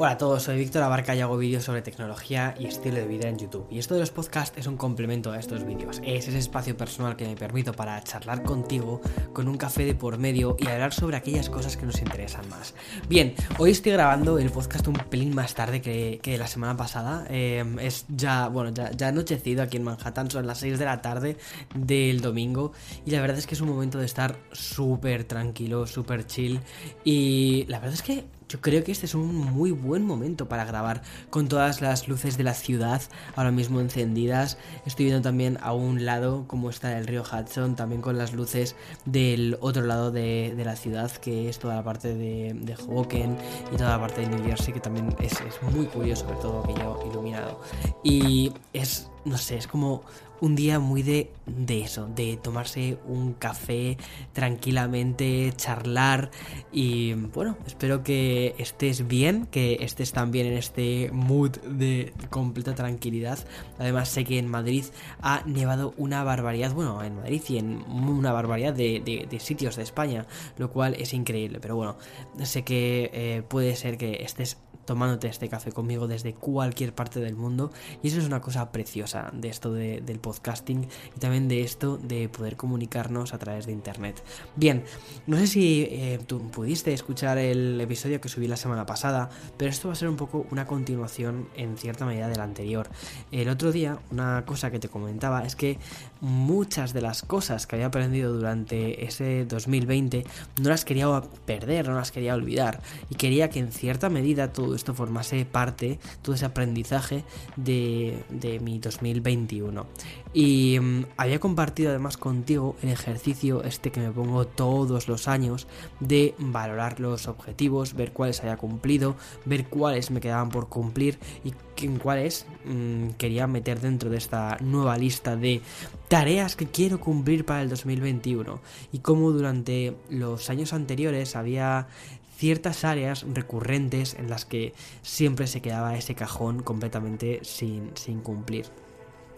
Hola a todos, soy Víctor Abarca y hago vídeos sobre tecnología y estilo de vida en YouTube. Y esto de los podcasts es un complemento a estos vídeos. Es ese espacio personal que me permito para charlar contigo con un café de por medio y hablar sobre aquellas cosas que nos interesan más. Bien, hoy estoy grabando el podcast un pelín más tarde que, la semana pasada. Em, es ya, bueno, ya, ya anochecido aquí en Manhattan, son las 6 de la tarde del domingo. Y la verdad es que es un momento de estar súper tranquilo, súper chill. Y la verdad es que yo creo que este es un muy buen momento para grabar con todas las luces de la ciudad ahora mismo encendidas. Estoy viendo también a un lado como está el río Hudson, también con las luces del otro lado de, la ciudad, que es toda la parte de, de, y toda la parte de New Jersey, que también es, es muy curioso ver todo aquello iluminado. Y es, no sé, es como un día muy de, de eso, de tomarse un café tranquilamente, charlar y bueno, espero que estés bien, que estés también en este mood de completa tranquilidad. Además sé que en Madrid ha nevado una barbaridad, bueno, en Madrid y en una barbaridad de, de, sitios de España, lo cual es increíble, pero bueno, sé que eh, puede ser que estés tomándote este café conmigo desde cualquier parte del mundo. Y eso es una cosa preciosa de esto del podcasting y también de esto de poder comunicarnos a través de internet. Bien, no sé si eh, tú pudiste escuchar el episodio que subí la semana pasada, pero esto va a ser un poco una continuación en cierta medida del anterior. El otro día, una cosa que te comentaba es que muchas de las cosas que había aprendido durante ese 2020 no las quería perder, no las quería olvidar y quería que en cierta medida todo esto formase parte, todo ese aprendizaje de, mi 2021. Y mm, había compartido además contigo el ejercicio este que me pongo todos los años de valorar los objetivos, ver cuáles había cumplido, ver cuáles me quedaban por cumplir y en cuáles mm, quería meter dentro de esta nueva lista de tareas que quiero cumplir para el 2021 y cómo durante los años anteriores había ciertas áreas recurrentes en las que siempre se quedaba ese cajón completamente sin, sin cumplir.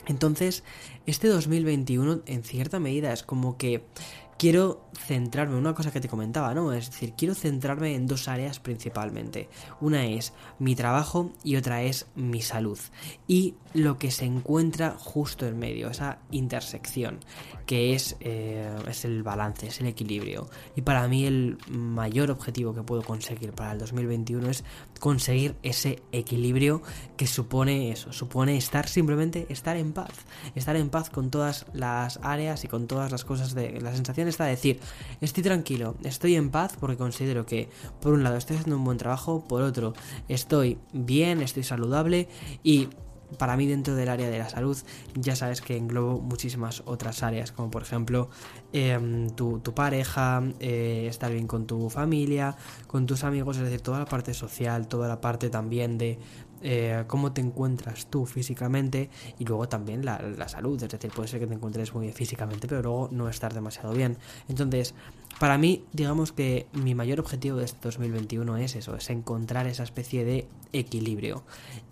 Entonces, este 2021 en cierta medida es como que quiero centrarme en una cosa que te comentaba, ¿no? Es decir, quiero centrarme en dos áreas principalmente. Una es mi trabajo y otra es mi salud. Y lo que se encuentra justo en medio, esa intersección, que es, eh, es el balance, es el equilibrio. Y para mí el mayor objetivo que puedo conseguir para el 2021 es conseguir ese equilibrio que supone eso, supone estar simplemente, estar en paz. Estar en paz con todas las áreas y con todas las cosas de las sensaciones está decir, estoy tranquilo, estoy en paz porque considero que, por un lado, estoy haciendo un buen trabajo, por otro, estoy bien, estoy saludable y para mí dentro del área de la salud ya sabes que englobo muchísimas otras áreas como por ejemplo em, tu, pareja eh, estar bien con tu familia con tus amigos es decir toda la parte social toda la parte también de eh, cómo te encuentras tú físicamente y luego también la, la, salud. Es decir, puede ser que te encuentres muy bien físicamente, pero luego no estar demasiado bien. Entonces, para mí, digamos que mi mayor objetivo de este 2021 es eso, es encontrar esa especie de equilibrio.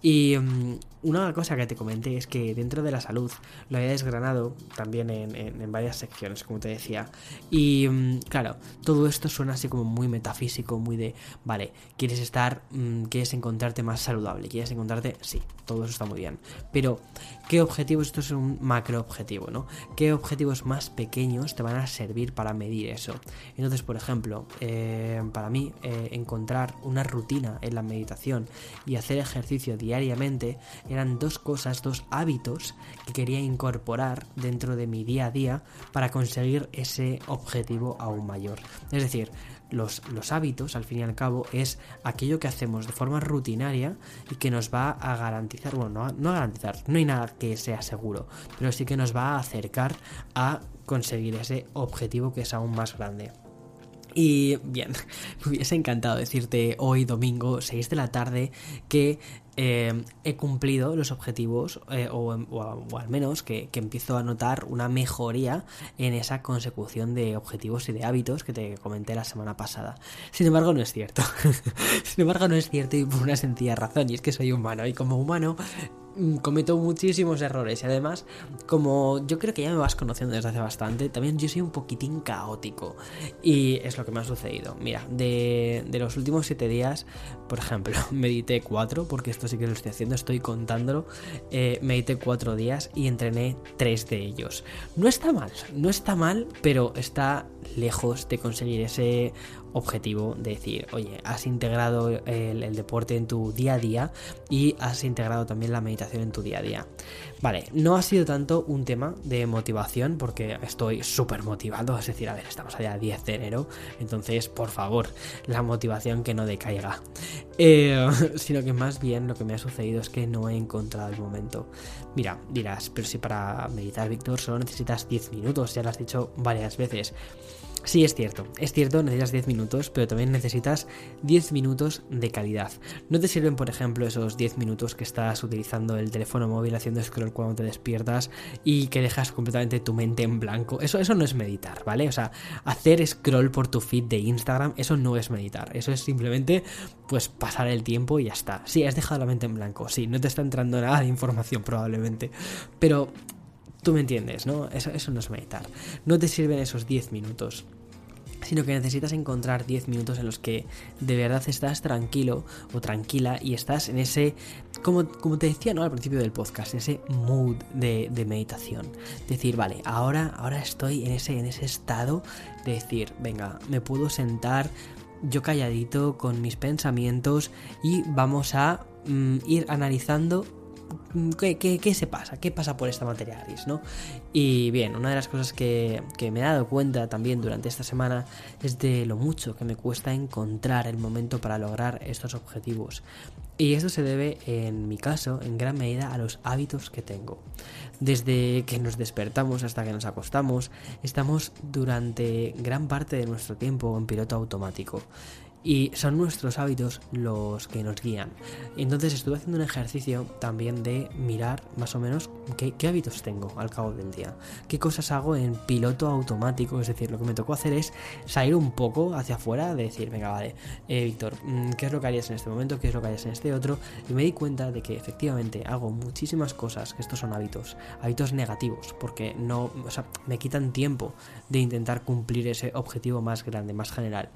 Y mm, una cosa que te comenté es que dentro de la salud lo había desgranado también en, varias secciones, como te decía. Y mm, claro, todo esto suena así como muy metafísico, muy de, vale, quieres estar, mm, quieres encontrarte más saludable, quieres encontrarte, sí, todo eso está muy bien. Pero, ¿qué objetivos? Esto es un macro objetivo, ¿no? ¿Qué objetivos más pequeños te van a servir para medir eso? Entonces, por ejemplo, eh, para mí eh, encontrar una rutina en la meditación y hacer ejercicio diariamente eran dos cosas, dos hábitos que quería incorporar dentro de mi día a día para conseguir ese objetivo aún mayor. Es decir, los, los, hábitos, al fin y al cabo, es aquello que hacemos de forma rutinaria y que nos va a garantizar, bueno, no, no garantizar, no hay nada que sea seguro, pero sí que nos va a acercar a conseguir ese objetivo que es aún más grande. Y bien, me hubiese encantado decirte hoy domingo 6 de la tarde que eh, he cumplido los objetivos eh, o, al menos que, empiezo a notar una mejoría en esa consecución de objetivos y de hábitos que te comenté la semana pasada. Sin embargo, no es cierto. Sin embargo, no es cierto y por una sencilla razón y es que soy humano y como humano cometo muchísimos errores y además, como yo creo que ya me vas conociendo desde hace bastante, también yo soy un poquitín caótico y es lo que me ha sucedido. Mira, de, los últimos siete días, por ejemplo, medité cuatro, porque esto sí que lo estoy haciendo, estoy contándolo, eh, medité cuatro días y entrené tres de ellos. No está mal, no está mal, pero está lejos de conseguir ese objetivo de decir, oye, has integrado el, deporte en tu día a día y has integrado también la meditación en tu día a día. Vale, no ha sido tanto un tema de motivación porque estoy súper motivado, es decir, a ver, estamos allá 10 de enero, entonces, por favor, la motivación que no decaiga. Eh, sino que más bien lo que me ha sucedido es que no he encontrado el momento. Mira, dirás, pero si para meditar, Víctor, solo necesitas 10 minutos, ya lo has dicho varias veces. Sí, es cierto, es cierto, necesitas 10 minutos, pero también necesitas 10 minutos de calidad. No te sirven, por ejemplo, esos 10 minutos que estás utilizando el teléfono móvil haciendo scroll cuando te despiertas y que dejas completamente tu mente en blanco. Eso, eso no es meditar, ¿vale? O sea, hacer scroll por tu feed de Instagram, eso no es meditar. Eso es simplemente, pues, pasar el tiempo y ya está. Sí, has dejado la mente en blanco, sí, no te está entrando nada de información probablemente. Pero Tú me entiendes, ¿no? Eso, no es meditar. No te sirven esos 10 minutos sino que necesitas encontrar 10 minutos en los que de verdad estás tranquilo o tranquila y estás en ese, como, te decía ¿no? al principio del podcast, ese mood de, de, meditación. Decir, vale, ahora, ahora estoy en ese, en ese estado de decir, venga, me puedo sentar yo calladito con mis pensamientos y vamos a mm, ir analizando Mm, ¿Qué, se pasa? ¿Qué pasa por esta materia gris? ¿no? Y bien, una de las cosas que, que, me he dado cuenta también durante esta semana es de lo mucho que me cuesta encontrar el momento para lograr estos objetivos. Y esto se debe, en mi caso, en gran medida a los hábitos que tengo. Desde que nos despertamos hasta que nos acostamos, estamos durante gran parte de nuestro tiempo en piloto automático y son nuestros hábitos los que nos guían. Entonces estuve haciendo un ejercicio también de mirar más o menos qué, hábitos tengo al cabo del día, qué cosas hago en piloto automático, es decir, lo que me tocó hacer es salir un poco hacia afuera, de decir, venga, vale, eh, Víctor, mm, ¿qué es lo que harías en este momento? ¿Qué es lo que harías en este otro? Y me di cuenta de que efectivamente hago muchísimas cosas, que estos son hábitos, hábitos negativos, porque no, me quitan tiempo de intentar cumplir ese objetivo más grande, más general.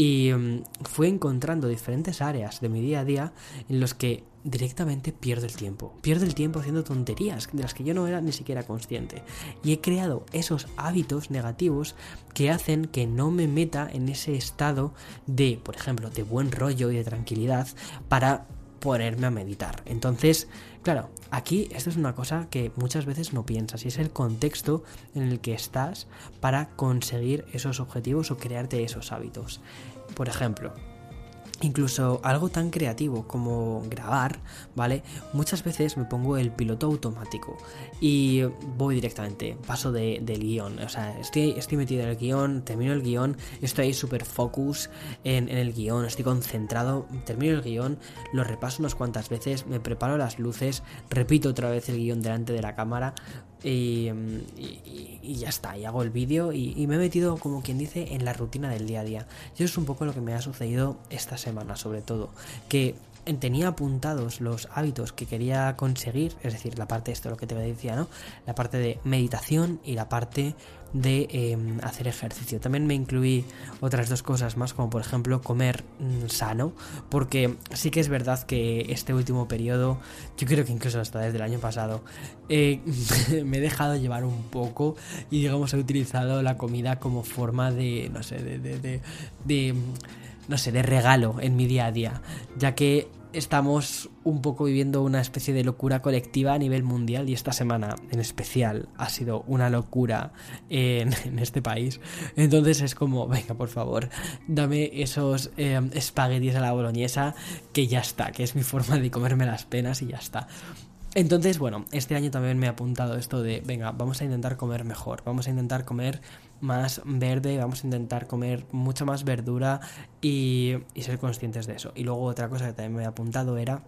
Y mm, fui encontrando diferentes áreas de mi día a día en los que directamente pierdo el tiempo. Pierdo el tiempo haciendo tonterías de las que yo no era ni siquiera consciente. Y he creado esos hábitos negativos que hacen que no me meta en ese estado de, por ejemplo, de buen rollo y de tranquilidad para ponerme a meditar. Entonces, claro, aquí esto es una cosa que muchas veces no piensas y es el contexto en el que estás para conseguir esos objetivos o crearte esos hábitos. Por ejemplo, incluso algo tan creativo como grabar, ¿vale? Muchas veces me pongo el piloto automático y voy directamente, paso del guion, o sea, estoy, estoy metido en el guion, termino el guion, estoy súper focus en, en, el guion, estoy concentrado, termino el guion, lo repaso unas cuantas veces, me preparo las luces, repito otra vez el guion delante de la cámara, y, ya está, y hago el vídeo y, me he metido, como quien dice, en la rutina del día a día. Y eso es un poco lo que me ha sucedido esta semana, sobre todo. Que tenía apuntados los hábitos que quería conseguir, es decir, la parte de esto, lo que te decía, ¿no? La parte de meditación y la parte de em, hacer ejercicio. También me incluí otras dos cosas más, como por ejemplo comer mm, sano, porque sí que es verdad que este último periodo, yo creo que incluso hasta desde el año pasado, eh, me he dejado llevar un poco y digamos he utilizado la comida como forma de, no sé, de, de, de no sé, de regalo en mi día a día, ya que estamos un poco viviendo una especie de locura colectiva a nivel mundial y esta semana en especial ha sido una locura en, este país. Entonces es como, venga, por favor, dame esos eh, espaguetis a la boloñesa que ya está, que es mi forma de comerme las penas y ya está. Entonces, bueno, este año también me he apuntado esto de, venga, vamos a intentar comer mejor, vamos a intentar comer más verde, vamos a intentar comer mucha más verdura y, y ser conscientes de eso. Y luego otra cosa que también me he apuntado era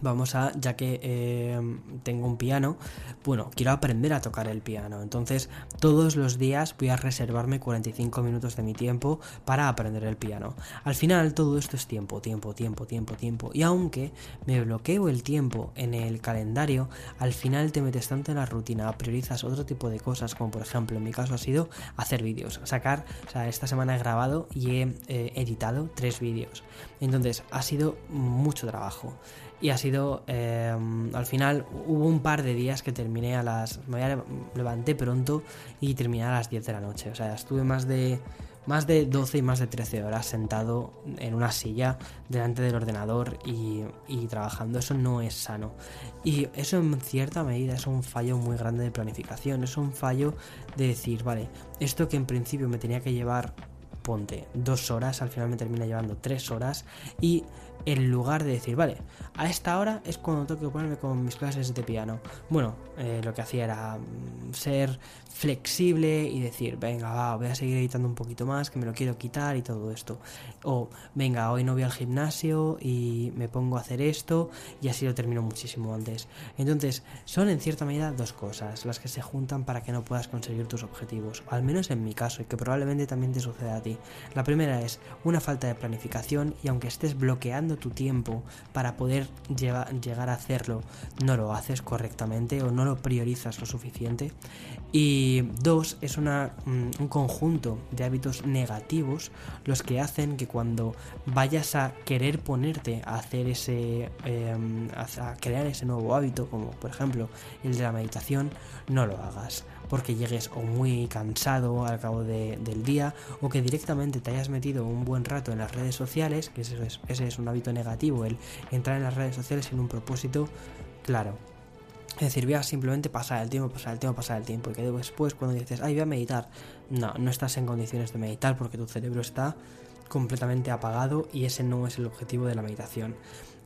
vamos a, ya que eh, tengo un piano, bueno, quiero aprender a tocar el piano. Entonces, todos los días voy a reservarme 45 minutos de mi tiempo para aprender el piano. Al final, todo esto es tiempo, tiempo, tiempo, tiempo, tiempo. Y aunque me bloqueo el tiempo en el calendario, al final te metes tanto en la rutina, priorizas otro tipo de cosas, como por ejemplo, en mi caso ha sido hacer vídeos, sacar, o sea, esta semana he grabado y he eh, editado tres vídeos. Entonces, ha sido mucho trabajo y ha sido eh, al final hubo un par de días que terminé a las me levanté pronto y terminé a las 10 de la noche o sea estuve más de más de 12 y más de 13 horas sentado en una silla delante del ordenador y, y, trabajando. Eso no es sano. Y eso en cierta medida es un fallo muy grande de planificación. Es un fallo de decir, vale, esto que en principio me tenía que llevar ponte dos horas, al final me termina llevando tres horas y en lugar de decir, vale, a esta hora es cuando tengo que ponerme con mis clases de piano. Bueno, eh, lo que hacía era mm, ser flexible y decir, venga, va, voy a seguir editando un poquito más, que me lo quiero quitar y todo esto. O, venga, hoy no voy al gimnasio y me pongo a hacer esto y así lo termino muchísimo antes. Entonces, son en cierta medida dos cosas las que se juntan para que no puedas conseguir tus objetivos. Al menos en mi caso y que probablemente también te suceda a ti. La primera es una falta de planificación y aunque estés bloqueando tu tiempo para poder llegar a hacerlo, no lo haces correctamente o no lo priorizas lo suficiente. Y dos, es una, mm, un conjunto de hábitos negativos los que hacen que cuando vayas a querer ponerte a hacer ese, em, a crear ese nuevo hábito, como por ejemplo el de la meditación, no lo hagas porque llegues o muy cansado al cabo del día o que directamente te hayas metido un buen rato en las redes sociales, que ese es, ese es un hábito negativo, el entrar en las redes sociales sin un propósito claro. Es decir, voy a simplemente pasar el tiempo, pasar el tiempo, pasar el tiempo. Y que después, cuando dices, ay, voy a meditar, no, no estás en condiciones de meditar porque tu cerebro está completamente apagado y ese no es el objetivo de la meditación.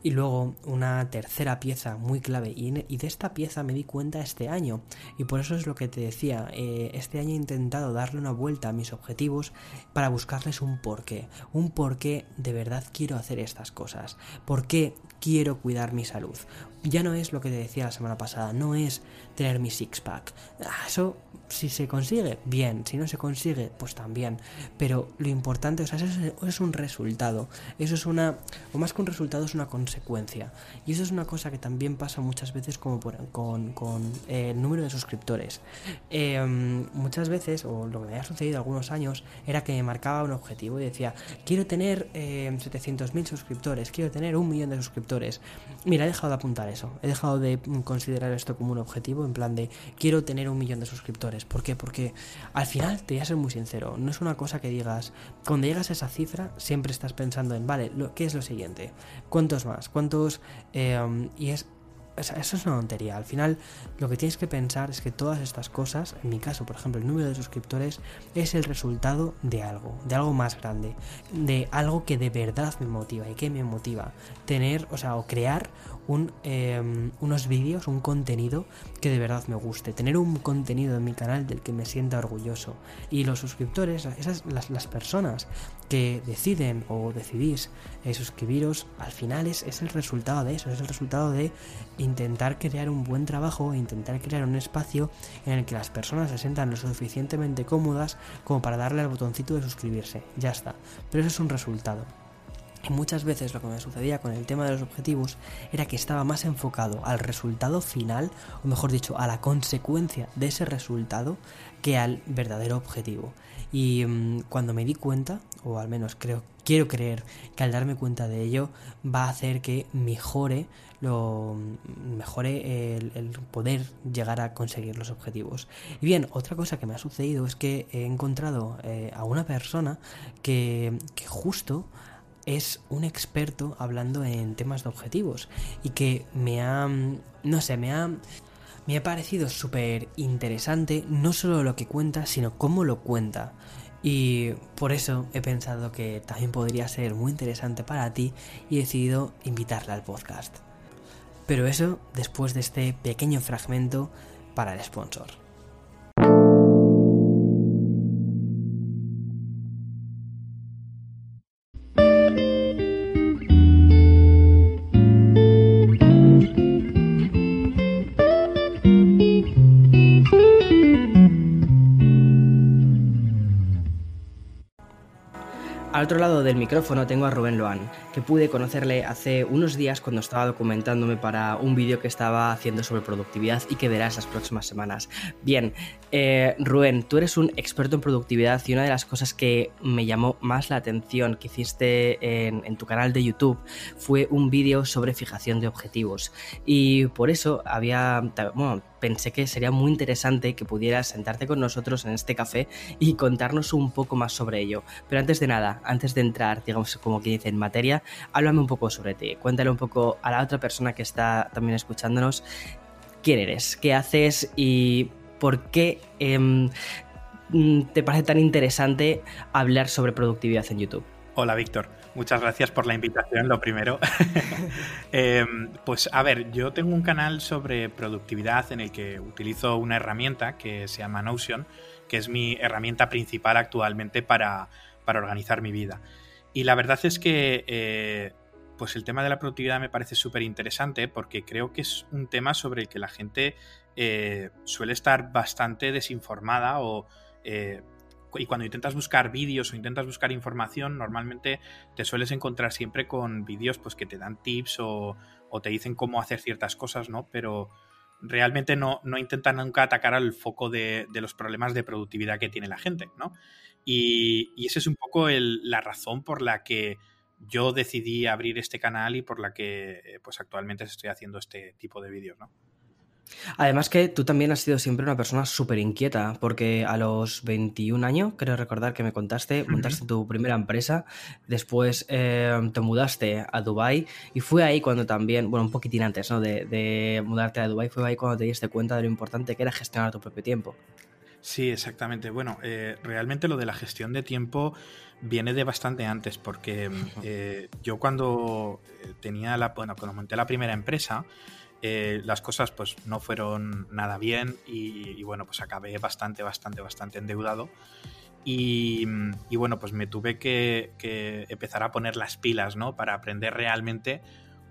Y luego una tercera pieza muy clave, y, de esta pieza me di cuenta este año, y por eso es lo que te decía, eh, este año he intentado darle una vuelta a mis objetivos para buscarles un porqué, un porqué de verdad quiero hacer estas cosas, por qué quiero cuidar mi salud. Ya no es lo que te decía la semana pasada, no es tener mi six-pack. Ah, eso, si se consigue, bien. Si no se consigue, pues también. Pero lo importante, o sea, eso es, un resultado. Eso es una, o más que un resultado, es una consecuencia. Y eso es una cosa que también pasa muchas veces como con, con eh, el número de suscriptores. Em, muchas veces, o lo que me había sucedido algunos años, era que me marcaba un objetivo y decía, quiero tener eh, 700.000 suscriptores, quiero tener un millón de suscriptores Mira, he dejado de apuntar eso. He dejado de considerar esto como un objetivo, en plan de quiero tener un millón de suscriptores. ¿Por qué? Porque al final, te voy a ser muy sincero, no es una cosa que digas, cuando llegas a esa cifra, siempre estás pensando en, vale, lo, ¿qué es lo siguiente? ¿Cuántos más? ¿Cuántos? Eh, y es eso es una tontería. Al final, lo que tienes que pensar es que todas estas cosas, en mi caso, por ejemplo, el número de suscriptores, es el resultado de algo, de algo más grande, de algo que de verdad me motiva y que me motiva tener, o sea, o crear un, em, unos vídeos, un contenido que de verdad me guste, tener un contenido en mi canal del que me sienta orgulloso. Y los suscriptores, esas las, las personas que deciden o decidís eh, suscribiros, al final es, es, el resultado de eso, es el resultado de intentar crear un buen trabajo, intentar crear un espacio en el que las personas se sientan lo suficientemente cómodas como para darle al botoncito de suscribirse. Ya está. Pero eso es un resultado. Y muchas veces lo que me sucedía con el tema de los objetivos era que estaba más enfocado al resultado final, o mejor dicho, a la consecuencia de ese resultado, que al verdadero objetivo. Y mm, cuando me di cuenta, o al menos creo, quiero creer que al darme cuenta de ello va a hacer que mejore lo mm, mejore el, poder llegar a conseguir los objetivos. Y bien, otra cosa que me ha sucedido es que he encontrado eh, a una persona que, que justo es un experto hablando en temas de objetivos y que me ha, no sé, me ha, me ha parecido súper interesante no solo lo que cuenta, sino cómo lo cuenta. Y por eso he pensado que también podría ser muy interesante para ti y he decidido invitarla al podcast. Pero eso después de este pequeño fragmento para el sponsor. Al otro lado del micrófono tengo a Rubén Loan, que pude conocerle hace unos días cuando estaba documentándome para un vídeo que estaba haciendo sobre productividad y que verás las próximas semanas. Bien, eh, Rubén, tú eres un experto en productividad y una de las cosas que me llamó más la atención que hiciste en, en tu canal de YouTube fue un vídeo sobre fijación de objetivos. Y por eso había, bueno, pensé que sería muy interesante que pudieras sentarte con nosotros en este café y contarnos un poco más sobre ello. Pero antes de nada, antes de entrar, digamos, como que dice, en materia, háblame un poco sobre ti. Cuéntale un poco a la otra persona que está también escuchándonos quién eres, qué haces y por qué em, te parece tan interesante hablar sobre productividad en YouTube. Hola, Víctor. Muchas gracias por la invitación, lo primero. Em, pues a ver, yo tengo un canal sobre productividad en el que utilizo una herramienta que se llama Notion, que es mi herramienta principal actualmente para, organizar mi vida. Y la verdad es que eh, pues el tema de la productividad me parece súper interesante porque creo que es un tema sobre el que la gente eh, suele estar bastante desinformada o eh, y cuando intentas buscar vídeos o intentas buscar información, normalmente te sueles encontrar siempre con vídeos pues, que te dan tips o, te dicen cómo hacer ciertas cosas, ¿no? Pero realmente no, no intentan nunca atacar al foco de, los problemas de productividad que tiene la gente, ¿no? Y, y esa es un poco la razón por la que yo decidí abrir este canal y por la que pues actualmente estoy haciendo este tipo de vídeos, ¿no? Además que tú también has sido siempre una persona súper inquieta, porque a los 21 años, creo recordar que me contaste, montaste tu primera empresa, después eh, te mudaste a Dubai y fue ahí cuando también, bueno, un poquitín antes ¿no? de, mudarte a Dubai, fue ahí cuando te diste cuenta de lo importante que era gestionar tu propio tiempo. Sí, exactamente. Bueno, eh, realmente lo de la gestión de tiempo viene de bastante antes, porque eh, yo cuando tenía la, bueno, cuando monté la primera empresa, eh, las cosas pues no fueron nada bien y, bueno, pues acabé bastante, bastante, bastante endeudado. Y, bueno, pues me tuve que, empezar a poner las pilas, ¿no? Para aprender realmente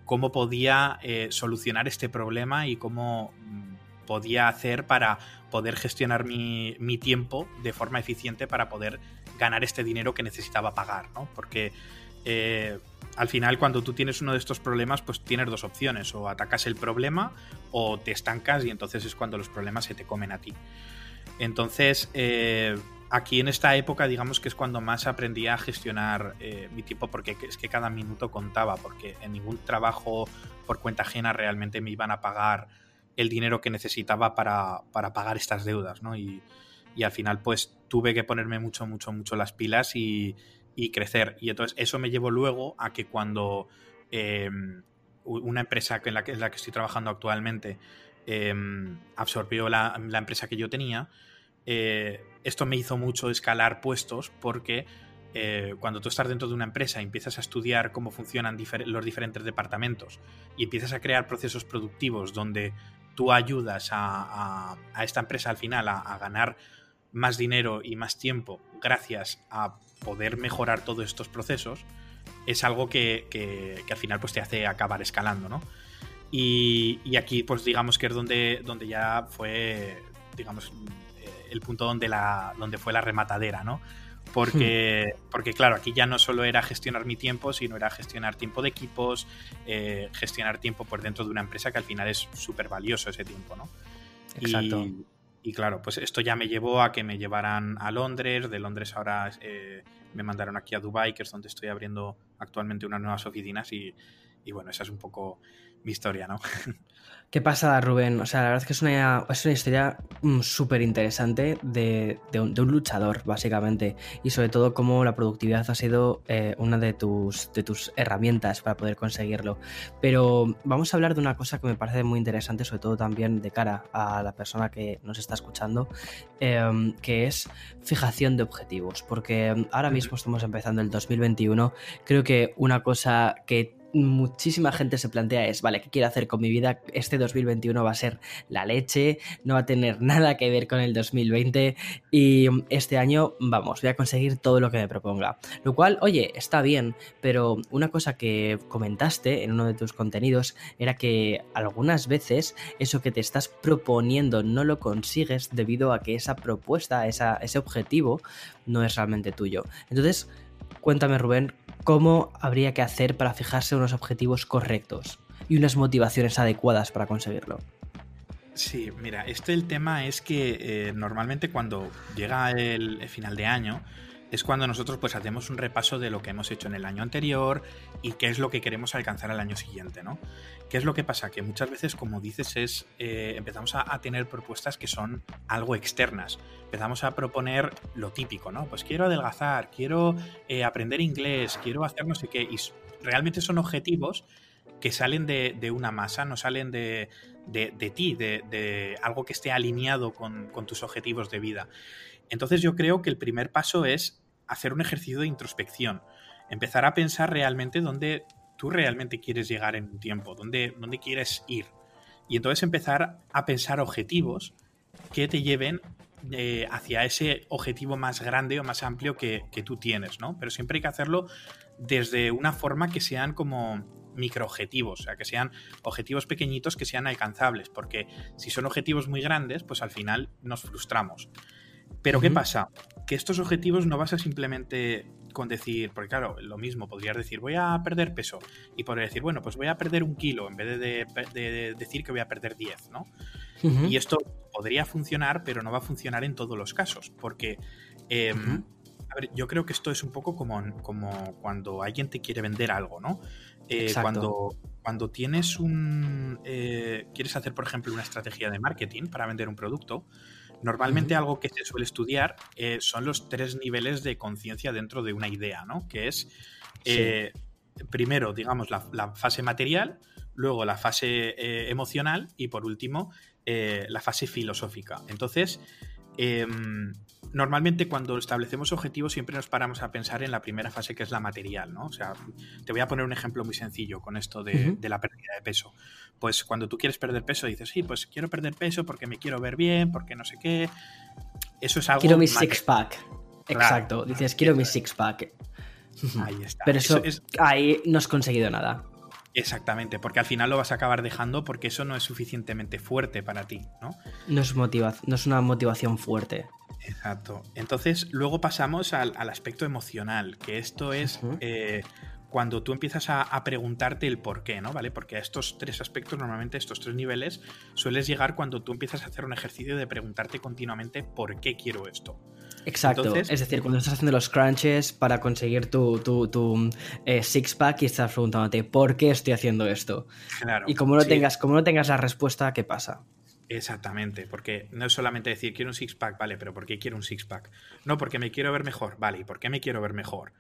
cómo podía eh, solucionar este problema y cómo mm, podía hacer para poder gestionar mi, mi, tiempo de forma eficiente para poder ganar este dinero que necesitaba pagar, ¿no? Porque eh, al final cuando tú tienes uno de estos problemas, pues tienes dos opciones, o atacas el problema o te estancas y entonces es cuando los problemas se te comen a ti. Entonces, eh, aquí en esta época, digamos que es cuando más aprendí a gestionar eh, mi tiempo, porque es que cada minuto contaba, porque en ningún trabajo por cuenta ajena realmente me iban a pagar el dinero que necesitaba para, pagar estas deudas, ¿no? Y, y, al final, pues tuve que ponerme mucho, mucho, mucho las pilas y, y crecer. Y entonces eso me llevó luego a que cuando em, una empresa en la, que, la que estoy trabajando actualmente em, absorbió la, empresa que yo tenía, eh, esto me hizo mucho escalar puestos porque eh, cuando tú estás dentro de una empresa y empiezas a estudiar cómo funcionan los diferentes departamentos y empiezas a crear procesos productivos donde tú ayudas a, esta empresa al final a ganar más dinero y más tiempo gracias a poder mejorar todos estos procesos, es algo que, al final pues, te hace acabar escalando, ¿no? Y, aquí, pues digamos que es donde, donde ya fue, digamos, el punto donde, la, donde fue la rematadera, ¿no? Porque, hmm. porque, claro, aquí ya no solo era gestionar mi tiempo, sino era gestionar tiempo de equipos, eh, gestionar tiempo por dentro de una empresa que al final es súper valioso ese tiempo, ¿no? Exacto. Y claro, pues esto ya me llevó a que me llevaran a Londres, de Londres ahora eh, me mandaron aquí a Dubai, que es donde estoy abriendo actualmente unas nuevas oficinas y, y bueno, esa es un poco mi historia, ¿no? ¿Qué pasa, Rubén? O sea, la verdad es que es una, es una historia mm, súper interesante de, un, luchador, básicamente. Y sobre todo cómo la productividad ha sido eh, una de tus, de tus herramientas para poder conseguirlo. Pero vamos a hablar de una cosa que me parece muy interesante, sobre todo también de cara a la persona que nos está escuchando, em, que es fijación de objetivos. Porque ahora mismo estamos empezando el 2021. Creo que una cosa que muchísima gente se plantea es, vale, ¿qué quiero hacer con mi vida? Este 2021 va a ser la leche, no va a tener nada que ver con el 2020 y este año, vamos, voy a conseguir todo lo que me proponga. Lo cual, oye, está bien, pero una cosa que comentaste en uno de tus contenidos era que algunas veces eso que te estás proponiendo no lo consigues debido a que esa propuesta, esa, ese objetivo, no es realmente tuyo. Entonces, cuéntame Rubén, ¿cómo habría que hacer para fijarse unos objetivos correctos y unas motivaciones adecuadas para conseguirlo? Sí, mira, este el tema es que eh, normalmente cuando llega el, final de año es cuando nosotros pues hacemos un repaso de lo que hemos hecho en el año anterior y qué es lo que queremos alcanzar al año siguiente, ¿no? ¿Qué es lo que pasa? Que muchas veces, como dices, es eh, empezamos a, tener propuestas que son algo externas. Empezamos a proponer lo típico, ¿no? Pues quiero adelgazar, quiero eh, aprender inglés, quiero hacer no sé qué. Y realmente son objetivos que salen de una masa, no salen de, de, ti, de, algo que esté alineado con, tus objetivos de vida. Entonces yo creo que el primer paso es hacer un ejercicio de introspección, empezar a pensar realmente dónde tú realmente quieres llegar en un tiempo, dónde, dónde quieres ir. Y entonces empezar a pensar objetivos que te lleven eh, hacia ese objetivo más grande o más amplio que, que, tú tienes, ¿no? Pero siempre hay que hacerlo desde una forma que sean como microobjetivos, o sea, que sean objetivos pequeñitos que sean alcanzables, porque si son objetivos muy grandes, pues al final nos frustramos. Pero ¿qué pasa? Que estos objetivos no vas a simplemente con decir, porque claro, lo mismo, podrías decir, voy a perder peso, y podría decir, bueno, pues voy a perder un kilo en vez de, decir que voy a perder 10, ¿no? Y esto podría funcionar, pero no va a funcionar en todos los casos, porque... Em, a ver, yo creo que esto es un poco como, como cuando alguien te quiere vender algo, ¿no? Eh, cuando, cuando tienes un. Eh, quieres hacer, por ejemplo, una estrategia de marketing para vender un producto, normalmente algo que se suele estudiar eh, son los tres niveles de conciencia dentro de una idea, ¿no? Que es. Primero, digamos, la, fase material, luego la fase emocional y por último la fase filosófica. Entonces, em, normalmente cuando establecemos objetivos siempre nos paramos a pensar en la primera fase que es la material, ¿no? O sea, te voy a poner un ejemplo muy sencillo con esto de, la pérdida de peso. Pues cuando tú quieres perder peso dices, sí, pues quiero perder peso porque me quiero ver bien, porque no sé qué. Eso es algo... Quiero mi six-pack. Exacto. dices, quiero mi six-pack. Ahí está. Pero eso, ahí no has conseguido nada. Exactamente, porque al final lo vas a acabar dejando porque eso no es suficientemente fuerte para ti, ¿no? No es, no es una motivación fuerte. Exacto. Entonces, luego pasamos al, aspecto emocional, que esto es eh, cuando tú empiezas a, preguntarte el por qué, ¿no? ¿Vale? Porque a estos tres aspectos, normalmente estos tres niveles, sueles llegar cuando tú empiezas a hacer un ejercicio de preguntarte continuamente por qué quiero esto. Exacto, es decir, cuando estás haciendo los crunches para conseguir tu, tu, eh, six pack y estás preguntándote por qué estoy haciendo esto. Claro, y como no, tengas, como no tengas la respuesta, ¿qué pasa? Exactamente, porque no es solamente decir quiero un six pack, vale, pero ¿por qué quiero un six pack? No, porque me quiero ver mejor, vale, ¿y por qué me quiero ver mejor?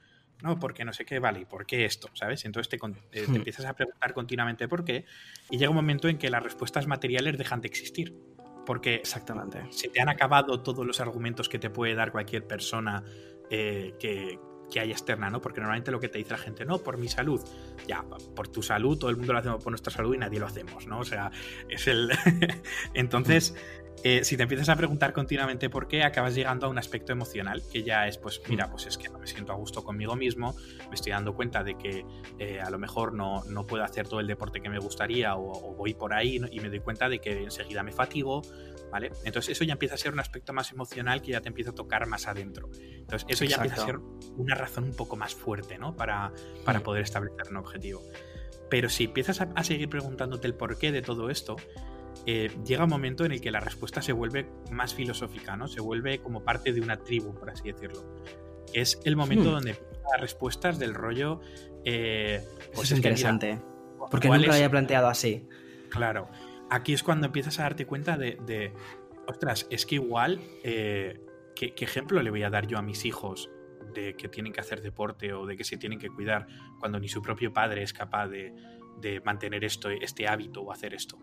No, porque no sé qué, vale, ¿y por qué esto? ¿Sabes? Entonces te, eh, hmm. empiezas a preguntar continuamente por qué y llega un momento en que las respuestas materiales dejan de existir. Porque Exactamente. se te han acabado todos los argumentos que te puede dar cualquier persona eh, que, que haya externa, ¿no? Porque normalmente lo que te dice la gente, no, por mi salud. Ya, por tu salud, todo el mundo lo hacemos por nuestra salud y nadie lo hacemos, ¿no? O sea, es el. Entonces, eh, si te empiezas a preguntar continuamente por qué, acabas llegando a un aspecto emocional, que ya es, pues, mira, pues es que no me siento a gusto conmigo mismo, me estoy dando cuenta de que eh, a lo mejor no, no, puedo hacer todo el deporte que me gustaría o, voy por ahí y me doy cuenta de que enseguida me fatigo, ¿vale? Entonces eso ya empieza a ser un aspecto más emocional que ya te empieza a tocar más adentro. Entonces eso ya empieza a ser una razón un poco más fuerte, ¿no? Para, para poder establecer un objetivo. Pero si empiezas a, a seguir preguntándote el porqué de todo esto, eh, llega un momento en el que la respuesta se vuelve más filosófica, ¿no? Se vuelve como parte de una tribu, por así decirlo. Es el momento hmm. donde las respuestas del rollo. Eh, pues es, interesante. porque nunca lo había planteado así. Claro. Aquí es cuando empiezas a darte cuenta de. ostras, es que igual. Eh, ¿qué, ejemplo le voy a dar yo a mis hijos de que tienen que hacer deporte o de que se tienen que cuidar cuando ni su propio padre es capaz de, de mantener esto, este hábito o hacer esto?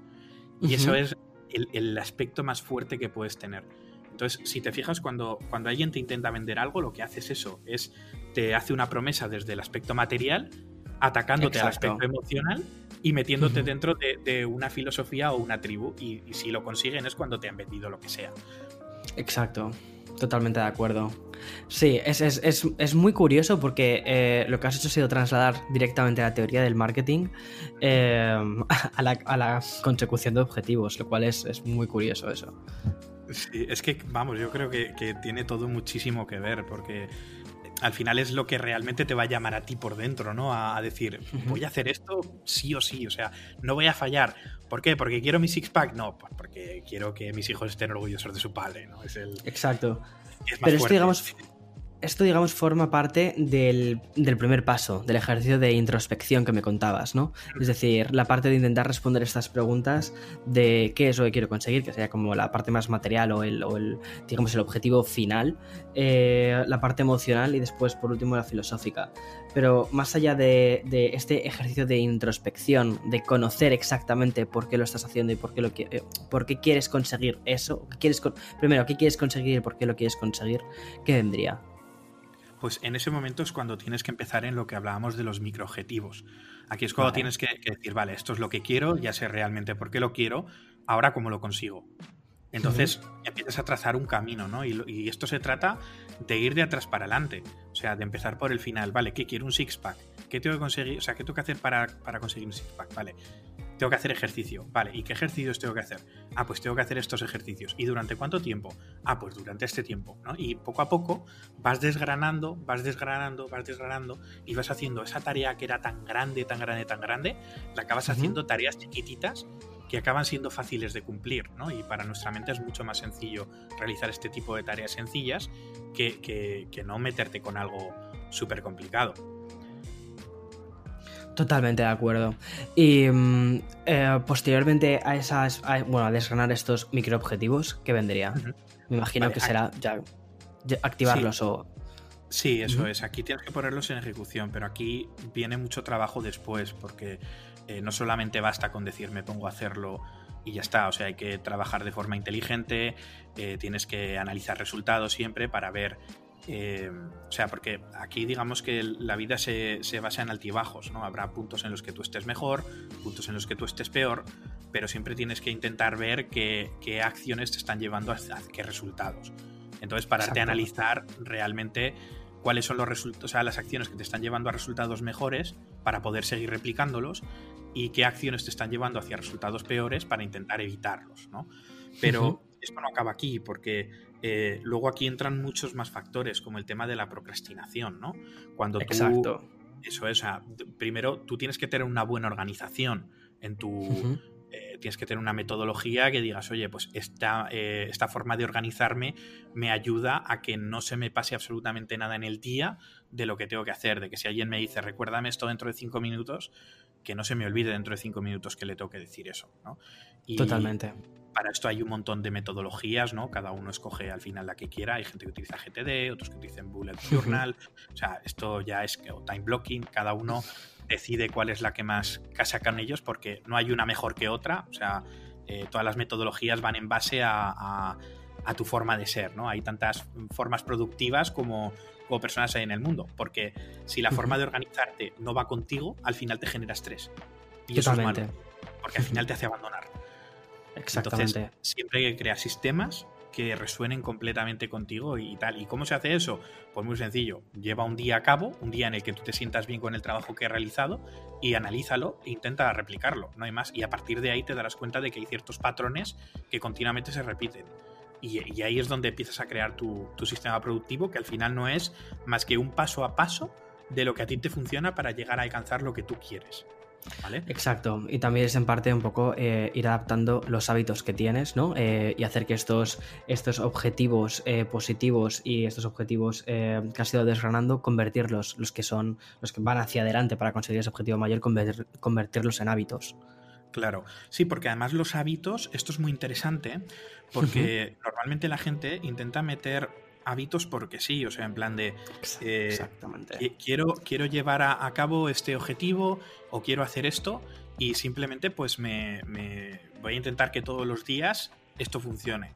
Y eso es el, aspecto más fuerte que puedes tener. Entonces, si te fijas, cuando, cuando alguien te intenta vender algo, lo que hace es eso, es te hace una promesa desde el aspecto material, atacándote al aspecto emocional y metiéndote dentro de, una filosofía o una tribu. Y, y si lo consiguen es cuando te han vendido lo que sea. Exacto, totalmente de acuerdo. Sí, es, muy curioso porque eh, lo que has hecho ha sido trasladar directamente la teoría del marketing eh, a, la, consecución de objetivos, lo cual es, muy curioso eso. Sí, es que, vamos, yo creo que, tiene todo muchísimo que ver porque al final es lo que realmente te va a llamar a ti por dentro, ¿no? A, decir, voy a hacer esto sí o sí, o sea, no voy a fallar. ¿Por qué? ¿Porque quiero mi six-pack? No, pues porque quiero que mis hijos estén orgullosos de su padre, ¿no? Es el... Exacto. Pero esto, digamos, esto, digamos, forma parte del, primer paso, del ejercicio de introspección que me contabas, ¿no? Es decir, la parte de intentar responder estas preguntas de qué es lo que quiero conseguir, que sería como la parte más material o el, digamos, el objetivo final, eh, la parte emocional y después, por último, la filosófica. Pero más allá de, este ejercicio de introspección, de conocer exactamente por qué lo estás haciendo y por qué, lo eh, por qué quieres conseguir eso, quieres, primero, qué quieres conseguir y por qué lo quieres conseguir, ¿qué vendría? pues en ese momento es cuando tienes que empezar en lo que hablábamos de los microobjetivos. Aquí es cuando tienes que, decir, vale, esto es lo que quiero, ya sé realmente por qué lo quiero, ahora cómo lo consigo. Entonces empiezas a trazar un camino, ¿no? Y, esto se trata de ir de atrás para adelante, o sea, de empezar por el final, vale, ¿qué quiero? Un six-pack. ¿Qué tengo que conseguir? O sea, ¿qué tengo que hacer para, para conseguir un six-pack? Vale, tengo que hacer ejercicio. Vale, ¿y qué ejercicios tengo que hacer? Ah, pues tengo que hacer estos ejercicios. ¿Y durante cuánto tiempo? Ah, pues durante este tiempo, ¿no? Y poco a poco vas desgranando, vas desgranando, vas desgranando y vas haciendo esa tarea que era tan grande, tan grande, tan grande, la acabas haciendo tareas chiquititas que acaban siendo fáciles de cumplir, ¿no? Y para nuestra mente es mucho más sencillo realizar este tipo de tareas sencillas que, que no meterte con algo súper complicado. Totalmente de acuerdo. Y mm, eh, posteriormente a esas, bueno, a desgranar estos microobjetivos, ¿qué vendría? Me imagino que será ya, activarlos o... Sí, eso es. Aquí tienes que ponerlos en ejecución, pero aquí viene mucho trabajo después, porque eh, no solamente basta con decir me pongo a hacerlo y ya está. O sea, hay que trabajar de forma inteligente, eh, tienes que analizar resultados siempre para ver eh, o sea, porque aquí digamos que la vida se, basa en altibajos, ¿no? Habrá puntos en los que tú estés mejor, puntos en los que tú estés peor, pero siempre tienes que intentar ver qué, acciones te están llevando a, qué resultados. Entonces, pararte a analizar realmente cuáles son los resultados, o sea, las acciones que te están llevando a resultados mejores para poder seguir replicándolos y qué acciones te están llevando hacia resultados peores para intentar evitarlos, ¿no? Pero esto no acaba aquí, porque eh, luego aquí entran muchos más factores, como el tema de la procrastinación, ¿no? Cuando Exacto. Eso es, primero tú tienes que tener una buena organización en tu... Eh, tienes que tener una metodología que digas, oye, pues esta, eh, esta forma de organizarme me ayuda a que no se me pase absolutamente nada en el día de lo que tengo que hacer, de que si alguien me dice, recuérdame esto dentro de cinco minutos, que no se me olvide dentro de cinco minutos que le tengo que decir eso, ¿no? Totalmente para esto hay un montón de metodologías, ¿no? Cada uno escoge al final la que quiera. Hay gente que utiliza GTD, otros que utilizan Bullet Journal. O sea, esto ya es time blocking. Cada uno decide cuál es la que más casa con ellos porque no hay una mejor que otra. O sea, eh, todas las metodologías van en base a, tu forma de ser, ¿no? Hay tantas formas productivas como, como personas hay en el mundo. Porque si la forma de organizarte no va contigo, al final te genera estrés. Y eso es malo. Porque al final te hace abandonar. Exactamente. Entonces, siempre hay que crear sistemas que resuenen completamente contigo y tal. ¿Y cómo se hace eso? Pues muy sencillo. Lleva un día a cabo, un día en el que tú te sientas bien con el trabajo que he realizado y analízalo e intenta replicarlo, no hay más. Y a partir de ahí te darás cuenta de que hay ciertos patrones que continuamente se repiten. Y, ahí es donde empiezas a crear tu, sistema productivo, que al final no es más que un paso a paso de lo que a ti te funciona para llegar a alcanzar lo que tú quieres. Exacto, y también es en parte un poco eh, ir adaptando los hábitos que tienes, ¿no? Eh, y hacer que estos, estos objetivos eh, positivos y estos objetivos que has ido desgranando, convertirlos, los que son, los que van hacia adelante para conseguir ese objetivo mayor, convertirlos en hábitos. Claro, sí, porque además los hábitos, esto es muy interesante, porque normalmente la gente intenta meter hábitos porque sí, o sea, en plan de... Eh, Exactamente. Quiero, quiero llevar a, cabo este objetivo o quiero hacer esto y simplemente pues me, me voy a intentar que todos los días esto funcione.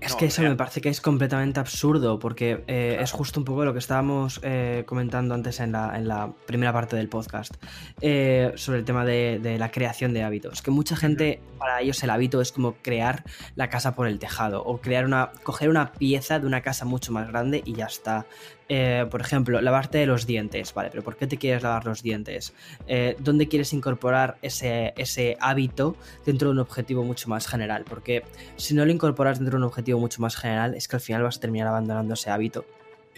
Es que eso me parece que es completamente absurdo, porque eh, es justo un poco lo que estábamos eh, comentando antes en la, en la, primera parte del podcast, eh, sobre el tema de, la creación de hábitos. Que mucha gente, para ellos el hábito es como crear la casa por el tejado, o crear una, coger una pieza de una casa mucho más grande y ya está. Eh, por ejemplo, lavarte los dientes, ¿vale? Pero ¿por qué te quieres lavar los dientes? Eh, ¿Dónde quieres incorporar ese, ese hábito dentro de un objetivo mucho más general? Porque si no lo incorporas dentro de un objetivo mucho más general, es que al final vas a terminar abandonando ese hábito.